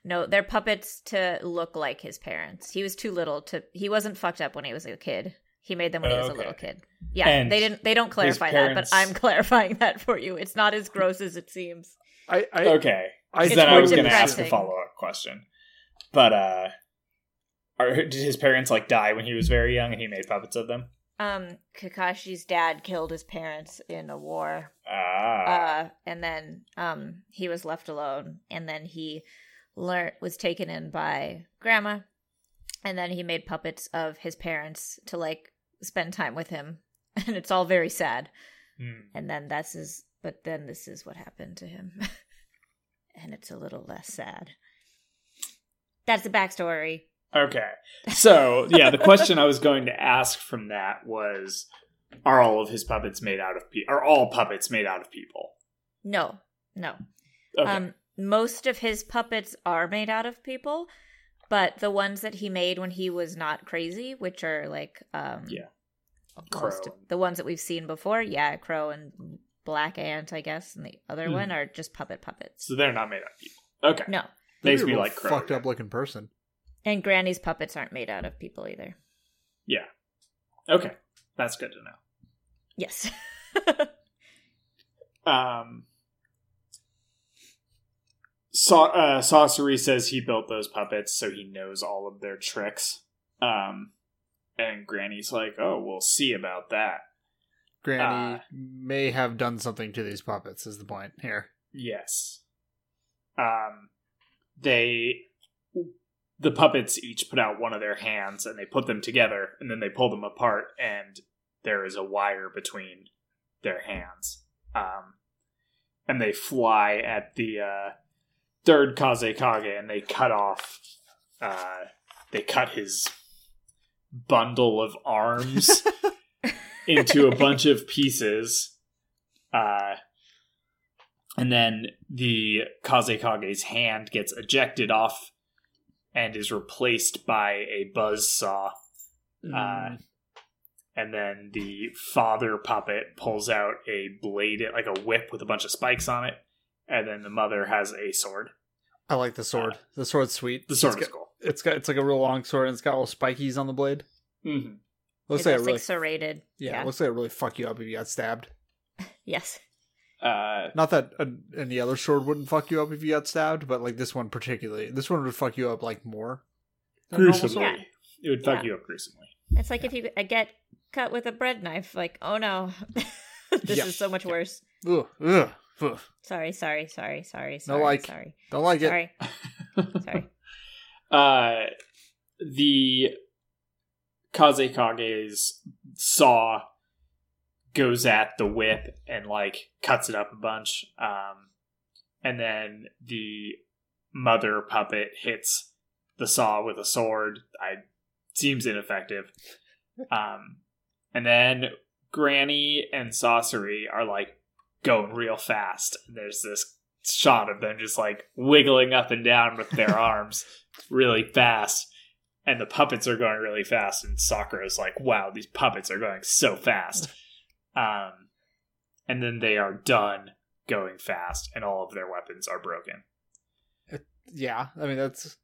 C: No, they're puppets to look like his parents. He was too little to. He wasn't fucked up when he was a kid. He made them when he was a little kid. Yeah,
B: And
C: they didn't. They don't clarify
B: parents-
C: that, but I'm *laughs* clarifying that for you. It's not as gross as it seems.
A: I, I,
B: Okay,
A: I
C: It's
B: then I was going to ask a follow up question, but uh, are, did his parents like die when he was very young, and he made puppets of them?
C: Um, Kakashi's dad killed his parents in a war.
B: Ah,
C: Uh, and then um he was left alone, and then he learned was taken in by grandma, and then he made puppets of his parents to like spend time with him, *laughs* and it's all very sad.
B: Hmm.
C: And then that's his. But then this is what happened to him, *laughs* and it's a little less sad. That's the backstory.
B: Okay. So, yeah, the question I was going to ask from that was are all of his puppets made out of people? Are all puppets made out of people?
C: No, no.
B: Okay.
C: Um, most of his puppets are made out of people, but the ones that he made when he was not crazy, which are like um,
B: Yeah.
C: most
B: Crow.
C: the ones that we've seen before, yeah, Crow and Black Ant, I guess, and the other
B: Hmm.
C: one are just puppet puppets.
B: so they're not made out of people. Okay.
C: No,
B: Makes
A: Maybe a
B: me like Crow.
A: fucked up looking person.
C: And Granny's puppets aren't made out of people either.
B: Yeah. Okay. That's good to know.
C: Yes. *laughs*
B: Um, Sa- uh, Sasori says he built those puppets so he knows all of their tricks. Um, and Granny's like, "Oh, we'll see about that."
A: Granny
B: Uh,
A: may have done something to these puppets. Is the point here?
B: Yes. Um, they, the puppets each put out one of their hands and they put them together and then they pull them apart and there is a wire between their hands. Um, and they fly at the uh, third Kazekage and they cut off, uh, they cut his bundle of arms *laughs* into a bunch of pieces. Uh, and then the Kazekage's hand gets ejected off and is replaced by a buzz saw. Uh,
A: Mm,
B: and then the father puppet pulls out a blade, like a whip with a bunch of spikes on it. And then the mother has a sword.
A: I like the sword. the sword's sweet.
B: The sword
A: It's
B: is
A: got,
B: cool.
A: it's got it's like a real long sword and it's got little spikies on the blade.
B: Mm-hmm.
A: Looks
C: it
A: like it
C: looks
A: really
C: like serrated.
A: yeah,
C: Yeah.
A: It looks like it really fuck you up if you got stabbed. *laughs*
C: yes.
B: Uh,
A: Not that uh, any other sword wouldn't fuck you up if you got stabbed, but like this one particularly, this one would fuck you up like more. than
B: gruesomely.
C: Yeah.
B: It would fuck
C: Yeah.
B: you up gruesomely.
C: It's like if you get cut with a bread knife, like, oh no, *laughs* this
A: Yeah.
C: is so much worse.
A: Ugh, ugh, ugh.
C: Sorry, sorry, sorry, sorry, sorry.
A: like.
C: sorry.
A: Don't like it.
C: Sorry. *laughs* Sorry.
B: uh, the Kazekage's saw goes at the whip and like cuts it up a bunch. Um, and then the mother puppet hits the saw with a sword. I seems ineffective. *laughs* Um, and then Granny and Sasori are like going real fast. There's this shot of them just like wiggling up and down with their *laughs* arms really fast. And the puppets are going really fast, and Sakura's like, wow, these puppets are going so fast. *laughs* Um, and then they are done going fast, and all of their weapons are broken.
A: Yeah, I mean that's.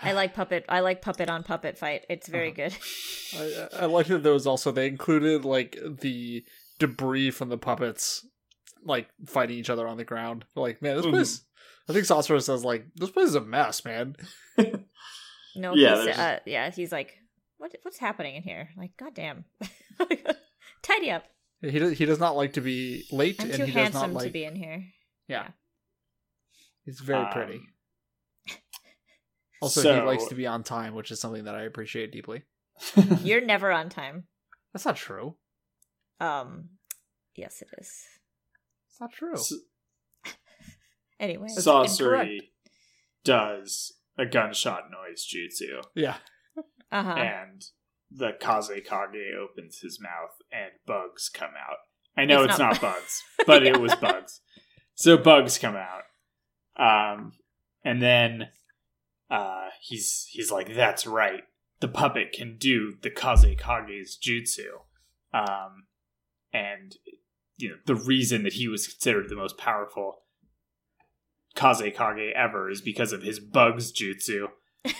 C: I like puppet. I like puppet on puppet fight. It's very
A: Uh-huh.
C: good.
A: I, I like that there was also they included like the debris from the puppets, like fighting each other on the ground. Like man, this place. I think Sasori says like this place is a mess, man.
C: No, *laughs*
B: Yeah,
C: he's, uh, yeah, he's like, what what's happening in here? Like, goddamn, *laughs* *laughs* tidy up.
A: He does, he does not like to be late,
C: I'm
A: and
C: too
A: he does not
C: handsome
A: like.
C: to be in here.
A: yeah. he's very
B: Um,
A: pretty. Also,
B: so-
A: he likes to be on time, which is something that I appreciate deeply. *laughs*
C: You're never on time.
A: That's not true.
C: Um, yes, it is.
A: It's not true.
B: S-
C: Anyway,
B: Sasori does a gunshot noise jutsu,
A: Yeah.
C: uh huh.
B: and the Kaze Kage opens his mouth and bugs come out. I know
C: It's
B: it's,
C: not
B: not, bugs, *laughs* but
C: Yeah.
B: it was bugs. So bugs come out. Um, and then uh, he's he's like, "That's right. The puppet can do the Kaze Kage's jutsu." Um, and you know the reason that he was considered the most powerful Kaze Kage ever is because of his bugs jutsu,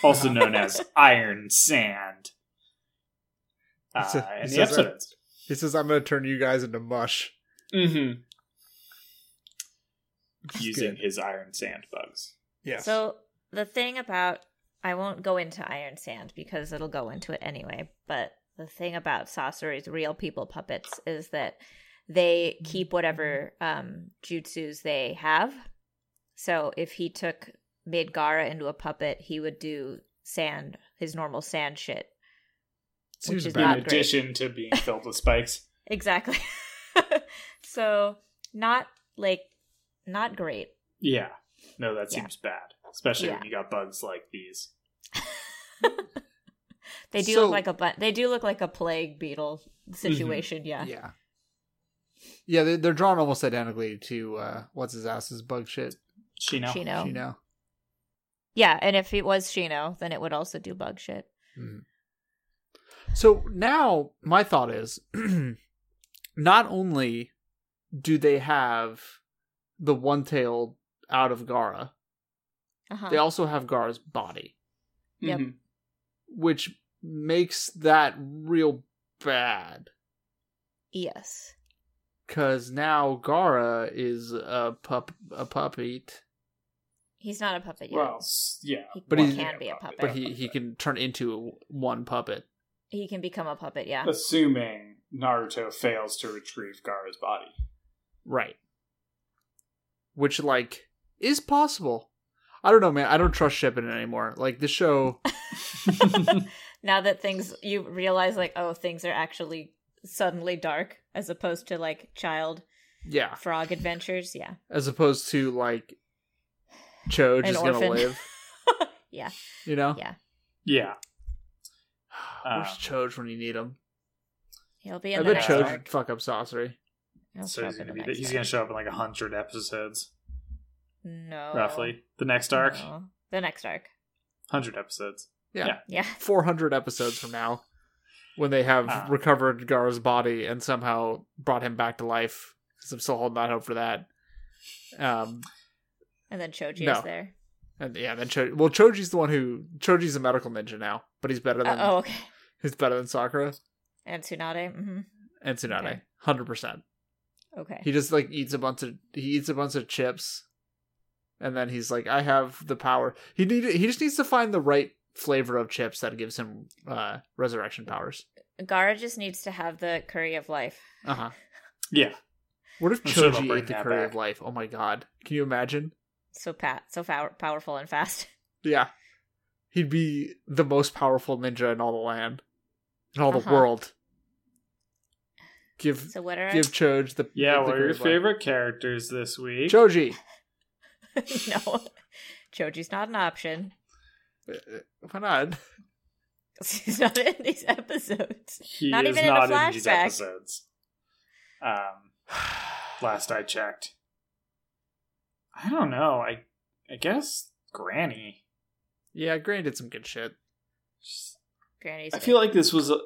B: also *laughs* known as Iron Sand. Uh,
A: So-
B: and
A: so
B: the
A: is that- He says, "I'm going to turn you guys into mush."
B: Mm-hmm. Using
A: good.
B: his Iron Sand bugs.
A: Yes.
C: So the thing about I won't go into Iron Sand because it'll go into it anyway, but the thing about Sasori's real people puppets is that they keep whatever um jutsus they have. So if he took made Gaara into a puppet, he would do sand his normal sand shit.
A: Seems
C: is
A: bad.
C: not
B: in
C: great.
B: addition to being filled with spikes. *laughs*
C: Exactly. *laughs* so not like not great.
B: Yeah. No, that
C: Yeah.
B: seems bad. Especially
C: Yeah.
B: when you got bugs like these. *laughs*
C: They do
A: So-
C: look like a bu- they do look like a plague beetle situation, yeah.
A: Yeah. Yeah, they, they're drawn almost identically to uh, what's his ass's bug shit.
B: Shino.
C: Shino.
A: You know.
C: Yeah, and if it was Shino, then it would also do bug shit.
A: So now my thought is, *clears throat* not only do they have the one-tailed out of Gaara,
C: Uh-huh.
A: they also have Gaara's body,
C: Yep.
B: Mhm.
A: which makes that real bad.
C: yes.
A: Cause now Gaara is a pup, a puppy,
C: He's not a puppet yet.
B: Well, yeah.
C: he
A: but
C: well,
A: he's-
C: can be a puppet.
A: but he he can turn into one puppet.
C: He can become a puppet, yeah.
B: Assuming Naruto fails to retrieve Gaara's body.
A: Right. Which like is possible. I don't know, man. I don't trust Shippuden anymore. Like the show. *laughs* *laughs*
C: now that things you realize like, oh, things are actually suddenly dark as opposed to like child
A: Yeah.
C: frog adventures, yeah.
A: As opposed to like Cho
C: An
A: just gonna live. *laughs*
C: yeah.
A: You know?
C: Yeah.
B: yeah.
A: Where's
B: Um,
A: Choj when you need him?
C: He'll be
A: I
C: in the
A: bet
C: next
A: Choj
C: arc.
A: would fuck up Sasori.
C: He'll
B: So
C: show
B: he's
C: up in
B: gonna
C: the
B: be
C: next
B: he's
C: arc.
B: gonna show up in like a hundred episodes,
C: No.
B: roughly. The next arc,
C: No. The next arc.
B: hundred episodes.
A: Yeah.
B: Yeah.
C: Yeah. *laughs*
A: 400 episodes from now. When they have
B: Ah.
A: recovered Gaara's body and somehow brought him back to life. Because I'm still holding out hope for that. Um,
C: And then Choji
A: No.
C: is there.
A: And yeah, then Cho- well, Choji's the one who Choji's a medical ninja now, but he's better
C: Uh,
A: than
C: oh, okay.
A: he's better than Sakura
C: And Tsunade. hmm
A: and Tsunade,
C: Okay.
A: hundred percent.
C: Okay.
A: He just like eats a bunch of he eats a bunch of chips, and then he's like, I have the power. He need he just needs to find the right flavor of chips that gives him uh resurrection powers.
C: Gaara just needs to have the curry of life.
A: Uh huh.
B: Yeah.
A: What if
B: I'm sure they'll
A: Choji ate the curry
B: back.
A: of life? Oh my god! Can you imagine?
C: So pat, so pow- powerful and fast. *laughs*
A: Yeah, he'd be the most powerful ninja in all the land, in all the
C: Uh-huh.
A: world. Give
C: So what are
A: give Choj the
B: Yeah,
A: the
B: what are your
A: of life.
B: favorite characters this week?
A: Choji. *laughs*
C: no? Choji's not an option.
A: Uh, Why not? *laughs*
C: He's not in these episodes.
B: He
C: Not
B: is
C: even in a
B: not in these episodes. Um, last I checked. I don't know. I I guess Granny.
A: Yeah, Granny did some good shit.
C: Granny's.
B: I feel like this was. A,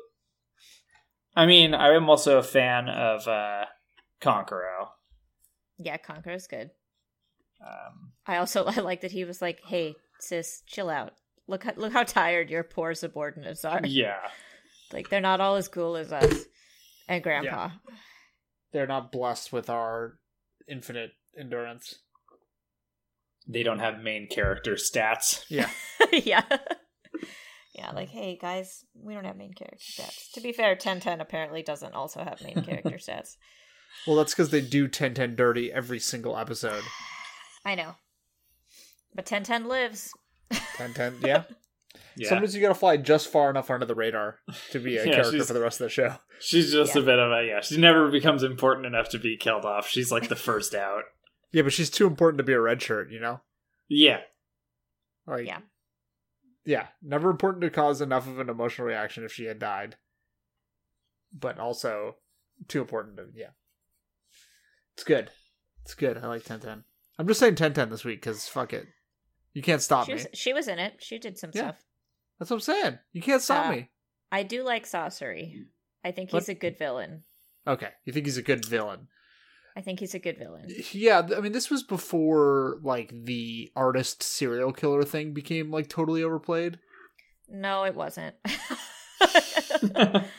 B: I mean, I am also a fan of uh, Kankuro.
C: yeah, Kankuro's good.
B: Um,
C: I also *laughs* I like that he was like, "Hey, sis, chill out. Look, how, look how tired your poor subordinates are. *laughs*
B: yeah,
C: Like they're not all as cool as us and Grandpa."
A: They're not blessed with our infinite endurance.
B: They don't have main character stats.
A: Yeah. *laughs* *laughs*
C: Yeah. Yeah, like, hey guys, we don't have main character stats. To be fair, Tenten apparently doesn't also have main character *laughs* stats.
A: Well, that's because they do Tenten dirty every single episode. *sighs*
C: I know. But Tenten lives.
A: Tenten, yeah.
B: Yeah.
A: Sometimes you gotta fly just far enough under the radar to be a
B: Yeah,
A: character for the rest of the show.
B: She's just
C: Yeah.
B: a bit of a yeah. She never becomes important enough to be killed off. She's like the first out.
A: Yeah, but she's too important to be a red shirt, you know?
B: Yeah.
A: Like,
C: Yeah.
A: yeah, never important to cause enough of an emotional reaction if she had died. But also too important to, yeah. It's good. It's good. I like Tenten. I'm just saying Tenten this week because fuck it. You can't stop
C: She
A: me.
C: was, she was in it. She did some
A: Yeah.
C: stuff.
A: That's what I'm saying. You can't stop
C: Uh,
A: me.
C: I do like Sasori. I think
A: What?
C: he's a good villain.
A: Okay. You think he's a good villain?
C: I think he's a good villain.
A: Yeah, I mean, this was before like the artist serial killer thing became like totally overplayed.
C: No, it wasn't. *laughs*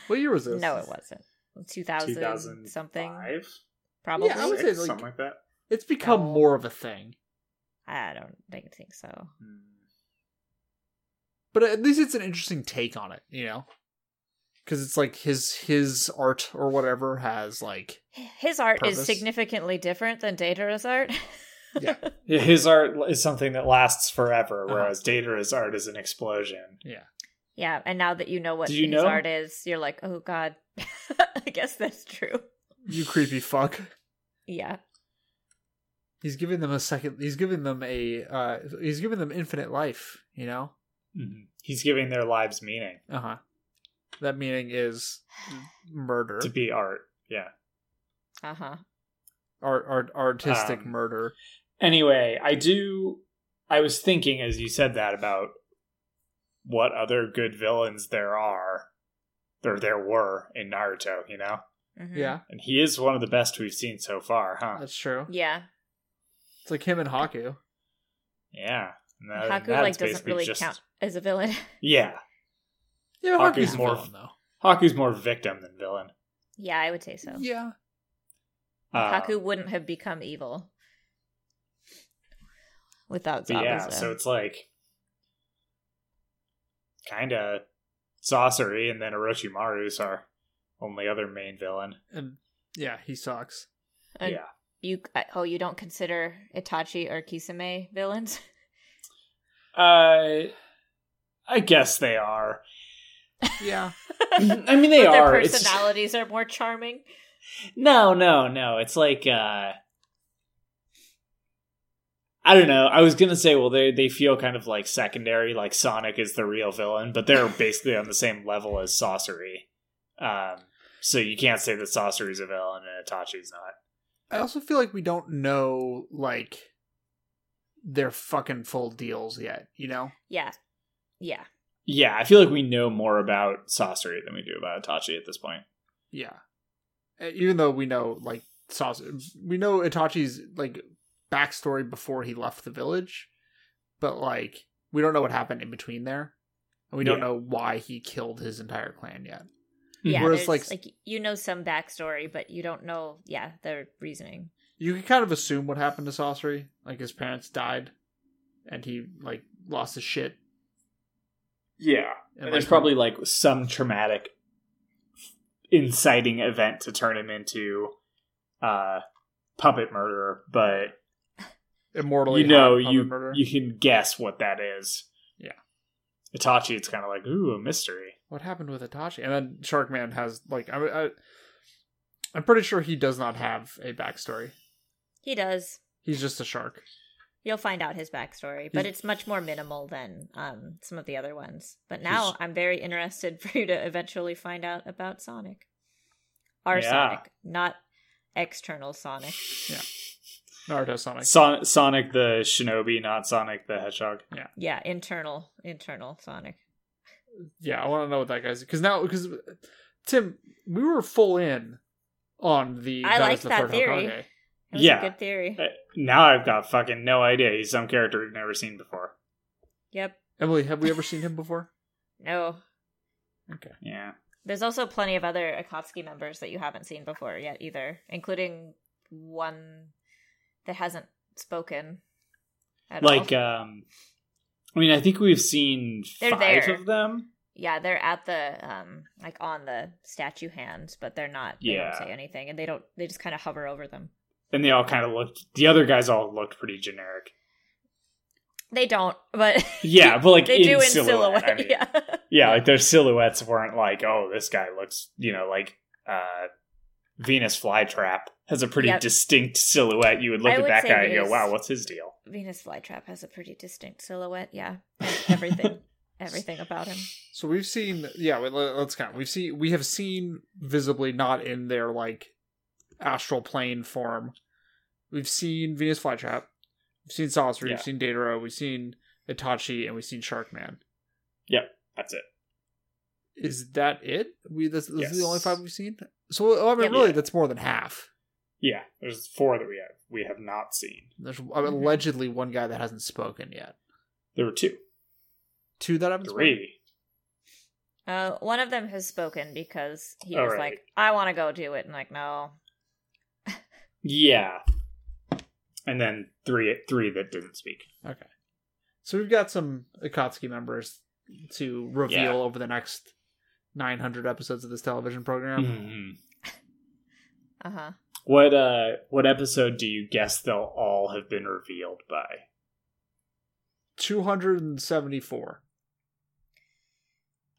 A: What year was *laughs* this?
C: no, it wasn't. 2000,
B: 2000
C: something, probably.
A: Yeah, I would say, like-
B: something like that.
A: It's become
C: No.
A: more of a thing,
C: I don't think, think so.
B: Hmm.
A: but at least it's an interesting take on it, you know, because it's like his his art or whatever has like
C: His art is significantly different than Deidara's art. *laughs*
A: Yeah.
B: Yeah, his art is something that lasts forever,
A: Uh-huh.
B: whereas Deidara's art is an explosion.
A: yeah.
C: yeah, and now that you know what
B: Did you
C: his
B: know?
C: art is, you're like, oh god. *laughs* I guess that's true.
A: You creepy fuck.
C: Yeah.
A: He's giving them a second. He's giving them a. uh He's giving them infinite life. You know.
B: Mhm. He's giving their lives meaning
A: Uh huh. That meaning is murder,
B: to be art. Yeah.
C: Uh huh.
A: art, art, artistic
B: Um,
A: murder.
B: Anyway, I do. I was thinking as you said that about what other good villains there are, or there were in Naruto. You know,
C: Mhm.
A: Yeah,
B: and he is one of the best we've seen so far, huh?
A: that's true.
C: Yeah.
A: It's like him and Haku.
B: Yeah. And that-
C: Haku
B: that's
C: like doesn't really
B: just-
C: count as a villain. *laughs*
B: Yeah,
A: Yeah,
B: Haku's
A: Haku's
B: more-
A: villain though.
B: Haku's more victim than villain.
C: Yeah, I would say so.
A: Yeah,
B: Uh,
C: Haku wouldn't have become evil without
B: But yeah, so it's like kind of Sasori, and then Orochimaru's our only other main villain.
A: and yeah, he sucks.
C: And
B: yeah,
C: You oh, you don't consider Itachi or Kisame villains?
B: uh, I guess they are.
A: Yeah, *laughs*
B: I mean, they
C: But their
B: are. It's-
C: personalities are more charming.
B: No, no, no. It's like uh I don't know. I was gonna say, well, they they feel kind of like secondary, like Sonic is the real villain, but they're *laughs* basically on the same level as Sasori. Um, so you can't say that Sasori's a villain and Itachi's not.
A: I also feel like we don't know like their fucking full deals yet. You know?
C: Yeah, yeah.
B: Yeah, I feel like we know more about Sasori than we do about Itachi at this point.
A: Yeah. Even though we know like Sas- we know Itachi's like backstory before he left the village, but like we don't know what happened in between there, and we don't
B: Yeah.
A: know why he killed his entire clan yet.
C: Yeah,
A: Whereas, like-
C: like, you know some backstory, but you don't know, yeah, their reasoning.
A: You can kind of assume what happened to Sasori, like his parents died, and he like lost his shit.
B: Yeah.
A: And,
B: And there's
A: like,
B: probably like some traumatic inciting event to turn him into uh puppet murderer, but
A: immortally
B: you know you
A: murder.
B: you can guess what that is.
A: Yeah.
B: Itachi, it's kind of like ooh a mystery.
A: what happened with Itachi? And then Sharkman has like I, I I'm pretty sure he does not have a backstory.
C: He does.
A: He's just a shark.
C: You'll find out his backstory, but it's much more minimal than um, some of the other ones. But now
A: He's-
C: I'm very interested *laughs* for you to eventually find out about Sonic. Our
B: Yeah.
C: Sonic, not external Sonic. Yeah.
A: Naruto Sonic.
B: Son- Sonic the Shinobi, not Sonic the Hedgehog.
C: Yeah, Yeah, internal, internal Sonic.
A: yeah, I want to know what that guy's because now because Tim, we were full in on the
C: I
A: that
C: like
A: is the
C: that
A: third
C: theory.
A: Hokage.
C: It
B: Yeah.
C: a good theory.
B: Uh, Now I've got fucking no idea. He's some character we've never seen before.
C: Yep.
A: Emily, have we ever seen him before? *laughs*
C: No.
A: Okay.
B: Yeah.
C: There's also plenty of other Akatsuki members that you haven't seen before yet either, including one that hasn't spoken at
B: Like
C: all.
B: um I mean, I think we've seen
C: They're
B: five
C: there.
B: of them.
C: Yeah, they're at the um like on the statue hands, but they're not. They
B: Yeah.
C: don't say anything, and they don't. They just kind of hover over them.
B: And they all kind of looked. The other guys all looked pretty generic.
C: They don't, but *laughs*
B: Yeah, but like
C: they
B: in
C: do in
B: silhouette.
C: silhouette.
B: I mean,
C: yeah.
B: yeah, like their silhouettes weren't like, oh, this guy looks, you know, like uh Venus flytrap has a pretty
C: Yep.
B: distinct silhouette. You would look
C: I
B: at
C: would
B: that
C: say
B: guy and go, wow, what's his deal?
C: Venus flytrap has a pretty distinct silhouette. Yeah, everything, *laughs* everything about him.
A: So we've seen, yeah. let- Let's count. We've seen, we have seen visibly not in their like astral plane form. We've seen Venus flytrap. We've seen Sasori.
B: Yeah.
A: We've seen Deidara. We've seen Itachi, and we've seen Sharkman.
B: Yep, that's it.
A: Is that it? We this, this is the only five we've seen. So I mean,
C: Yep.
A: really,
B: Yeah.
A: that's more than half.
B: Yeah, there's four that we have we have not seen.
A: There's
C: Mm-hmm.
A: allegedly one guy that hasn't spoken yet.
B: There were two,
A: Two that haven't spoken.
B: three.
C: Uh, one of them has spoken because he
B: All
C: was
B: right.
C: like, "I want to go do it," and like, no, *laughs*
B: Yeah, and then three three that didn't speak.
A: Okay. So we've got some Akatsuki members to reveal
B: Yeah.
A: over the next 900 episodes of this television program.
B: Mhm. *laughs*
C: uh huh.
B: What uh what episode do you guess they'll all have been revealed by?
A: 274.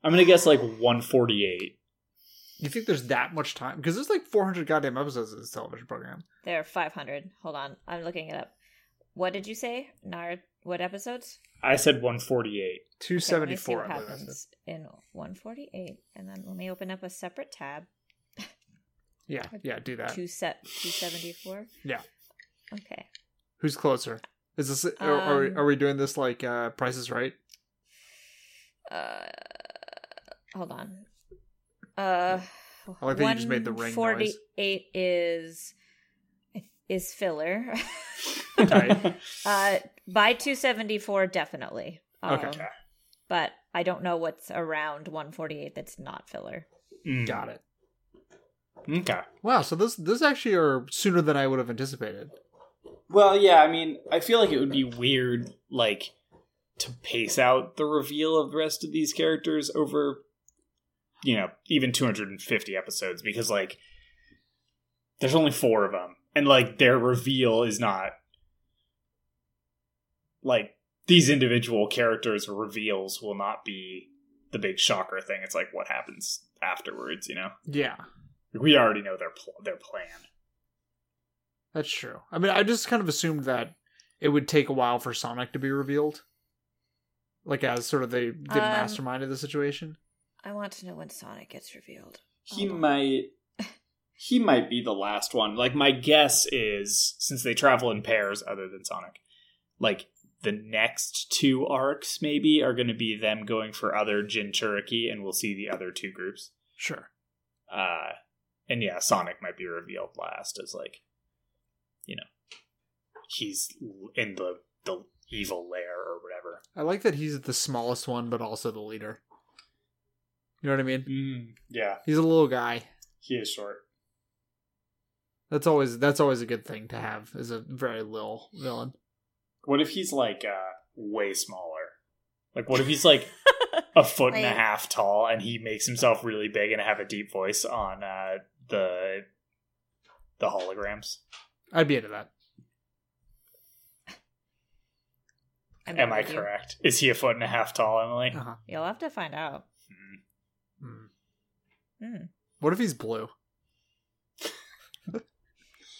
B: I'm gonna guess like 148.
A: You think there's that much time? Because there's like 400 goddamn episodes of this television program.
C: There are five hundred. Hold on, I'm looking it up. What did you say? Nar? What episodes?
B: I said 148.
C: Okay, let me see
A: 274.
C: what
A: I believe I said.
C: happens in 148, and then let me open up a separate tab. *laughs*
A: Yeah, yeah, do that.
C: Two set 274.
A: Yeah.
C: Okay.
A: Who's closer? Is this are, are, we,
C: Um,
A: are we doing this like uh Price is Right?
C: Uh, hold on. Uh,
A: I like that you just made the ring noise.
C: 148 is is filler. *laughs*
A: Tight. *laughs*
C: uh, by 274, definitely.
A: Okay.
C: Um, but I don't know what's around 148 that's not filler.
B: Mm.
A: Got it.
B: Okay.
A: Wow, so this this actually are sooner than I would have anticipated.
B: Well, yeah, I mean, I feel like it would be weird, like, to pace out the reveal of the rest of these characters over, you know, even 250 episodes, because, like, there's only four of them, and, like, their reveal is not, like, these individual characters' reveals will not be the big shocker thing. It's like what happens afterwards, you know?
A: Yeah,
B: We already know their pl- their plan.
A: that's true. I mean, I just kind of assumed that it would take a while for Sonic to be revealed, like as sort of the the
C: Um,
A: mastermind of the situation.
C: I want to know when Sonic gets revealed.
B: he
C: Hold on.
B: might *laughs* he might be the last one like my guess is since they travel in pairs other than sonic like the next two arcs maybe are going to be them going for other jinchuriki and we'll see the other two groups
A: Sure.
B: uh and yeah sonic might be revealed last as like you know he's in the the evil lair or whatever
A: I like that he's the smallest one, but also the leader. You know what I mean?
B: mm, yeah
A: He's a little guy.
B: he is short
A: That's always that's always a good thing to have is a very little villain.
B: What if he's like uh way smaller? Like what if he's like a *laughs* foot and a half tall and he makes himself really big and have a deep voice on uh the the holograms?
A: I'd be into that.
C: I'm
B: Am I
C: with you.
B: correct? Is he a foot and a half tall, Emily?
A: Uh-huh.
C: You'll have to find out.
B: Hmm.
A: Mm.
C: Hmm.
A: What if he's blue?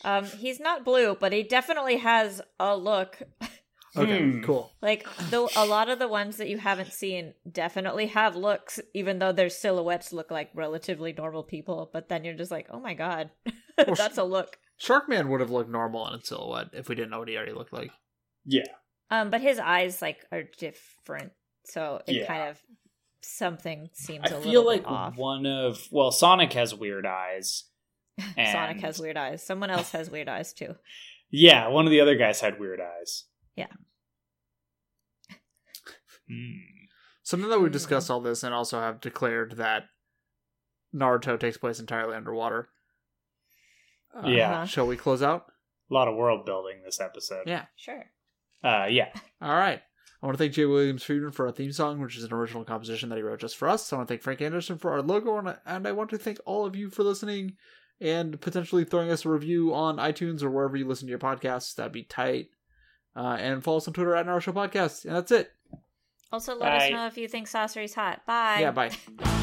C: Um, he's not blue, but he definitely has a look. *laughs*
A: Okay,
B: Hmm.
A: cool.
C: Like though, a lot of the ones that you haven't seen definitely have looks, even though their silhouettes look like relatively normal people. But then you're just like, oh my god, *laughs*
A: Well,
C: that's a look.
A: Sharkman would have looked normal in its silhouette if we didn't know what he already looked like.
B: Yeah.
C: Um, but his eyes like are different, so it
B: Yeah.
C: kind of something seems
B: I
C: a
B: feel like
C: off.
B: one of well, Sonic has weird eyes. *laughs*
C: Sonic has weird eyes. Someone else has weird eyes too. *laughs*
B: Yeah, one of the other guys had weird eyes.
C: Yeah. *laughs*
B: Hmm.
A: Something that we
C: Mm.
A: discussed all this and also have declared that Naruto takes place entirely underwater. Uh,
B: Yeah.
C: Uh-huh.
A: Shall we close out?
B: A lot of world building this episode.
A: Yeah.
C: Sure.
B: Uh yeah.
A: All right. I want to thank Jay Williams Friedman for our theme song, which is an original composition that he wrote just for us. I want to thank Frank Anderson for our logo, and I, and I want to thank all of you for listening and potentially throwing us a review on iTunes or wherever you listen to your podcasts. That'd be tight. Uh, and follow us on Twitter at Naruto Podcast. And that's it.
C: Also, let us know if you think Sasori's hot. Bye.
A: Yeah, bye. *laughs*